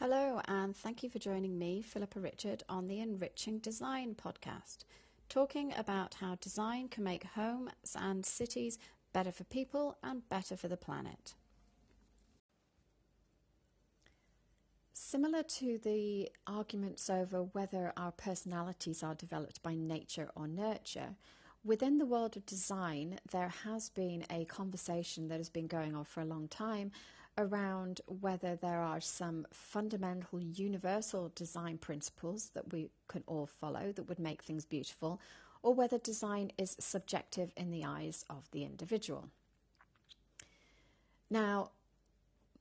Hello, and thank you for joining me, Philippa Richard, on the Enriching Design podcast, talking about how design can make homes and cities better for people and better for the planet. Similar to the arguments over whether our personalities are developed by nature or nurture, within the world of design, there has been a conversation that has been going on for a long time around whether there are some fundamental universal design principles that we can all follow that would make things beautiful, or whether design is subjective in the eyes of the individual. Now,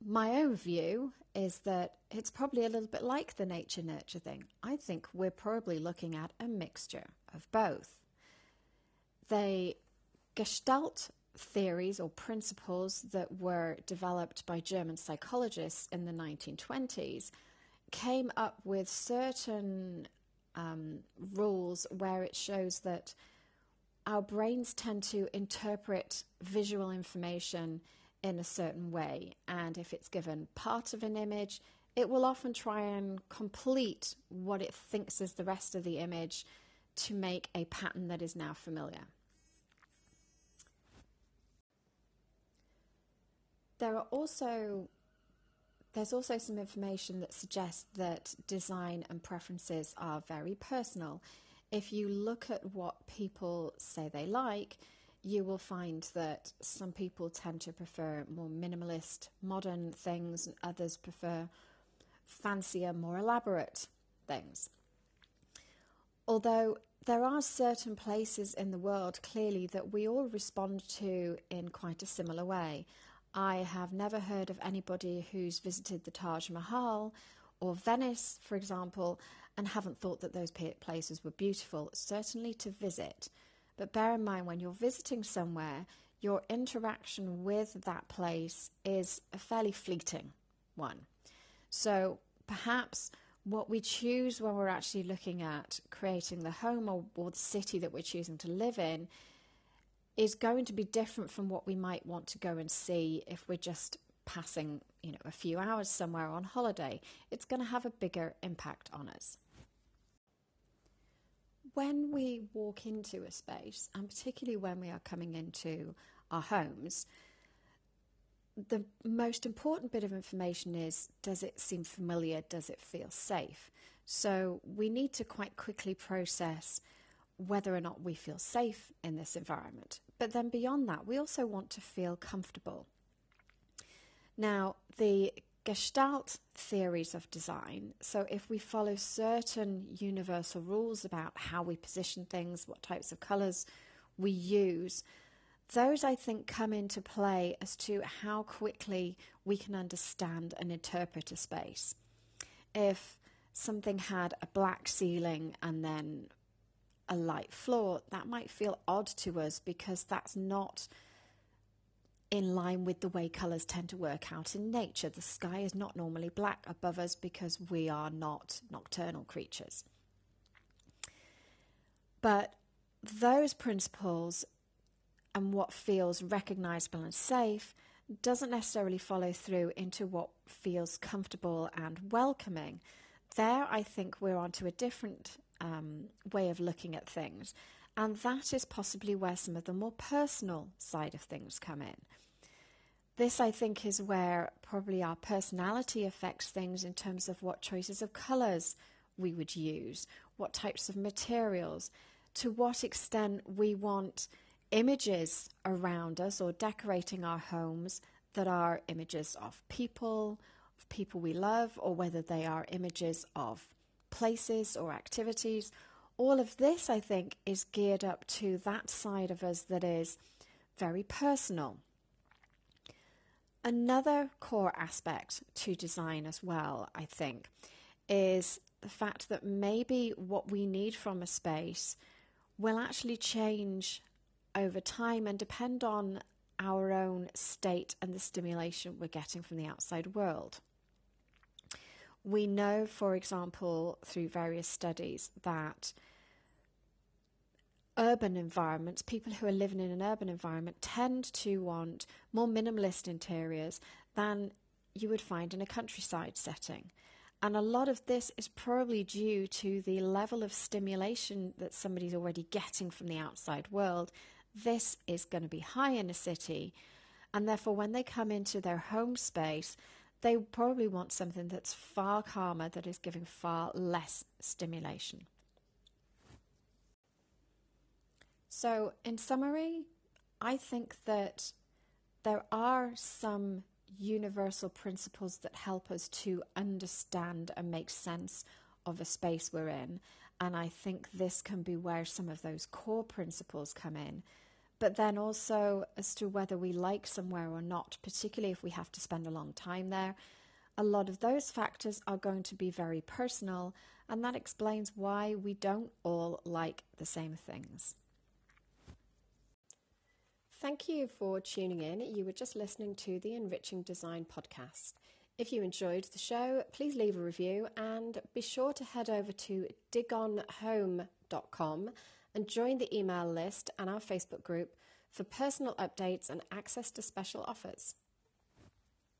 my own view is that it's probably a little bit like the nature nurture thing. I think we're probably looking at a mixture of both. The Gestalt theories or principles that were developed by German psychologists in the 1920s came up with certain um, rules where it shows that our brains tend to interpret visual information in a certain way. And if it's given part of an image, it will often try and complete what it thinks is the rest of the image to make a pattern that is now familiar. There are also there's also some information that suggests that design and preferences are very personal. If you look at what people say they like, you will find that some people tend to prefer more minimalist, modern things, and others prefer fancier, more elaborate things. Although there are certain places in the world clearly that we all respond to in quite a similar way. I have never heard of anybody who's visited the Taj Mahal or Venice, for example, and haven't thought that those places were beautiful, certainly to visit. But bear in mind, when you're visiting somewhere, your interaction with that place is a fairly fleeting one. So perhaps what we choose when we're actually looking at creating the home or, or the city that we're choosing to live in is going to be different from what we might want to go and see if we're just passing, you know, a few hours somewhere on holiday. It's going to have a bigger impact on us. When we walk into a space, and particularly when we are coming into our homes, the most important bit of information is does it seem familiar? Does it feel safe? So we need to quite quickly process whether or not we feel safe in this environment. But then beyond that, we also want to feel comfortable. Now, the Gestalt theories of design, so if we follow certain universal rules about how we position things, what types of colours we use, those I think come into play as to how quickly we can understand and interpret a space. If something had a black ceiling and then a light floor, that might feel odd to us because that's not in line with the way colours tend to work out in nature. The sky is not normally black above us because we are not nocturnal creatures. But those principles and what feels recognisable and safe doesn't necessarily follow through into what feels comfortable and welcoming. There, I think we're onto a different um, way of looking at things. And that is possibly where some of the more personal side of things come in. This, I think, is where probably our personality affects things in terms of what choices of colours we would use, what types of materials, to what extent we want images around us or decorating our homes that are images of people, of people we love, or whether they are images of places or activities. All of this, I think, is geared up to that side of us that is very personal. Another core aspect to design as well, I think, is the fact that maybe what we need from a space will actually change over time and depend on our own state and the stimulation we're getting from the outside world. We know, for example, through various studies, that urban environments, people who are living in an urban environment, tend to want more minimalist interiors than you would find in a countryside setting. And a lot of this is probably due to the level of stimulation that somebody's already getting from the outside world. This is going to be high in a city. And therefore, when they come into their home space, they probably want something that's far calmer, that is giving far less stimulation. So, in summary, I think that there are some universal principles that help us to understand and make sense of a space we're in. And I think this can be where some of those core principles come in. But then also as to whether we like somewhere or not, particularly if we have to spend a long time there, a lot of those factors are going to be very personal, and that explains why we don't all like the same things. Thank you for tuning in. You were just listening to the Enriching Design podcast. If you enjoyed the show, please leave a review and be sure to head over to digonhome.com and join the email list and our Facebook group for personal updates and access to special offers.